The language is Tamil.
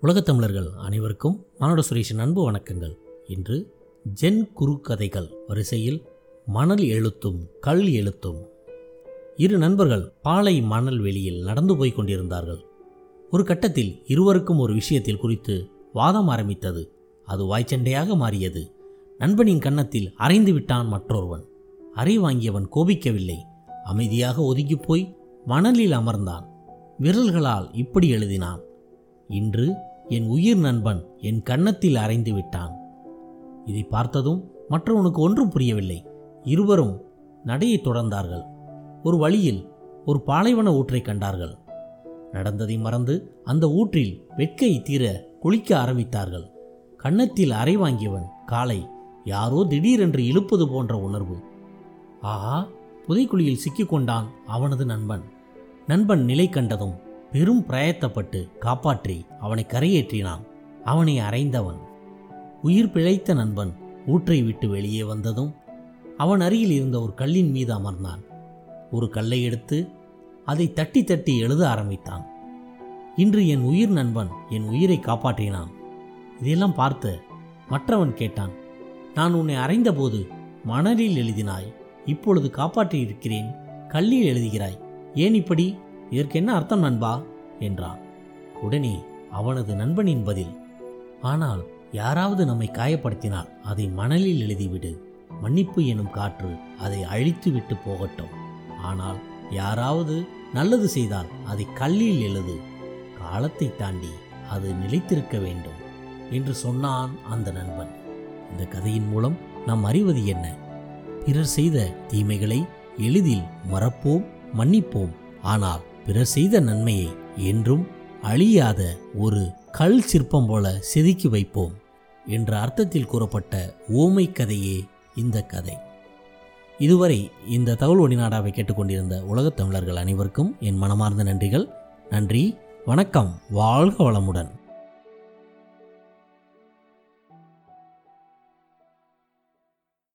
உலகத் தமிழர்கள் அனைவருக்கும் மானோட சுரேஷின் அன்பு வணக்கங்கள். இன்று ஜென் குறுக்கதைகள் வரிசையில் மணல் எழுத்தும் கல் எழுத்தும். இரு நண்பர்கள் பாலை மணல் வெளியில் நடந்து போய் கொண்டிருந்தார்கள். ஒரு கட்டத்தில் இருவருக்கும் ஒரு விஷயத்தில் குறித்து வாதம் ஆரம்பித்தது. அது வாய்ச்சண்டையாக மாறியது. நண்பனின் கன்னத்தில் அரைந்து விட்டான் மற்றொருவன். அறை வாங்கியவன் கோபிக்கவில்லை. அமைதியாக ஒதுங்கிப் போய் மணலில் அமர்ந்தான். விரல்களால் இப்படி எழுதினான். இன்று என் உயிர் நண்பன் என் கன்னத்தில் அரைந்து விட்டான். இதை பார்த்ததும் மற்றவனுக்கு ஒன்றும் புரியவில்லை. இருவரும் நடையை தொடர்ந்தார்கள். ஒரு வழியில் ஒரு பாலைவன ஊற்றை கண்டார்கள். நடந்ததை மறந்து அந்த ஊற்றில் வெட்கை தீர குளிக்க ஆரம்பித்தார்கள். கன்னத்தில் அறை வாங்கியவன் காலை யாரோ திடீரென்று இழுப்பது போன்ற உணர்வு. ஆஹா புதைக்குழியில் சிக்கிக்கொண்டான் அவனது நண்பன். நண்பன் நிலை கண்டதும் பெரும் பிரயத்தப்பட்டு காப்பாற்றி அவனை கரையேற்றினான். அவனை அறைந்தவன். உயிர் பிழைத்த நண்பன் ஊற்றை விட்டு வெளியே வந்ததும் அவன் அருகில் இருந்த ஒரு கல்லின் மீது அமர்ந்தான். ஒரு கல்லை எடுத்து அதை தட்டி தட்டி எழுத ஆரம்பித்தான். இன்று என் உயிர் நண்பன் என் உயிரை காப்பாற்றினான். இதையெல்லாம் பார்த்து மற்றவன் கேட்டான் நான் உன்னை அறைந்தபோது மணலில் எழுதினாய் இப்பொழுது காப்பாற்றி இருக்கிறேன் கல்லில் எழுதுகிறாய் ஏன் இப்படி? இதற்கு என்ன அர்த்தம் நண்பா? என்றான். உடனே அவனது நண்பனின் பதில் ஆனால் யாராவது நம்மை காயப்படுத்தினால் அதை மணலில் எழுதிவிடு. மன்னிப்பு எனும் காற்று அதை அழித்து விட்டு போகட்டும். ஆனால் யாராவது நல்லது செய்தால் அதை கல்லில் எழுது. காலத்தை தாண்டி அது நிலைத்திருக்க வேண்டும் என்று சொன்னான் அந்த நண்பன். இந்த கதையின் மூலம் நாம் அறிவது என்ன? பிறர் செய்த தீமைகளை எளிதில் மறப்போம் மன்னிப்போம். ஆனால் பிறர் செய்த நன்மையை என்றும் அழியாத ஒரு கல் சிற்பம் போல செதுக்கி வைப்போம் என்ற அர்த்தத்தில் கூறப்பட்ட ஓமை கதையே இந்த கதை. இதுவரை இந்த தகவல் ஒளிநாடாவை கேட்டுக்கொண்டிருந்த உலகத் தமிழர்கள் அனைவருக்கும் என் மனமார்ந்த நன்றிகள். நன்றி வணக்கம் வாழ்க வளமுடன்.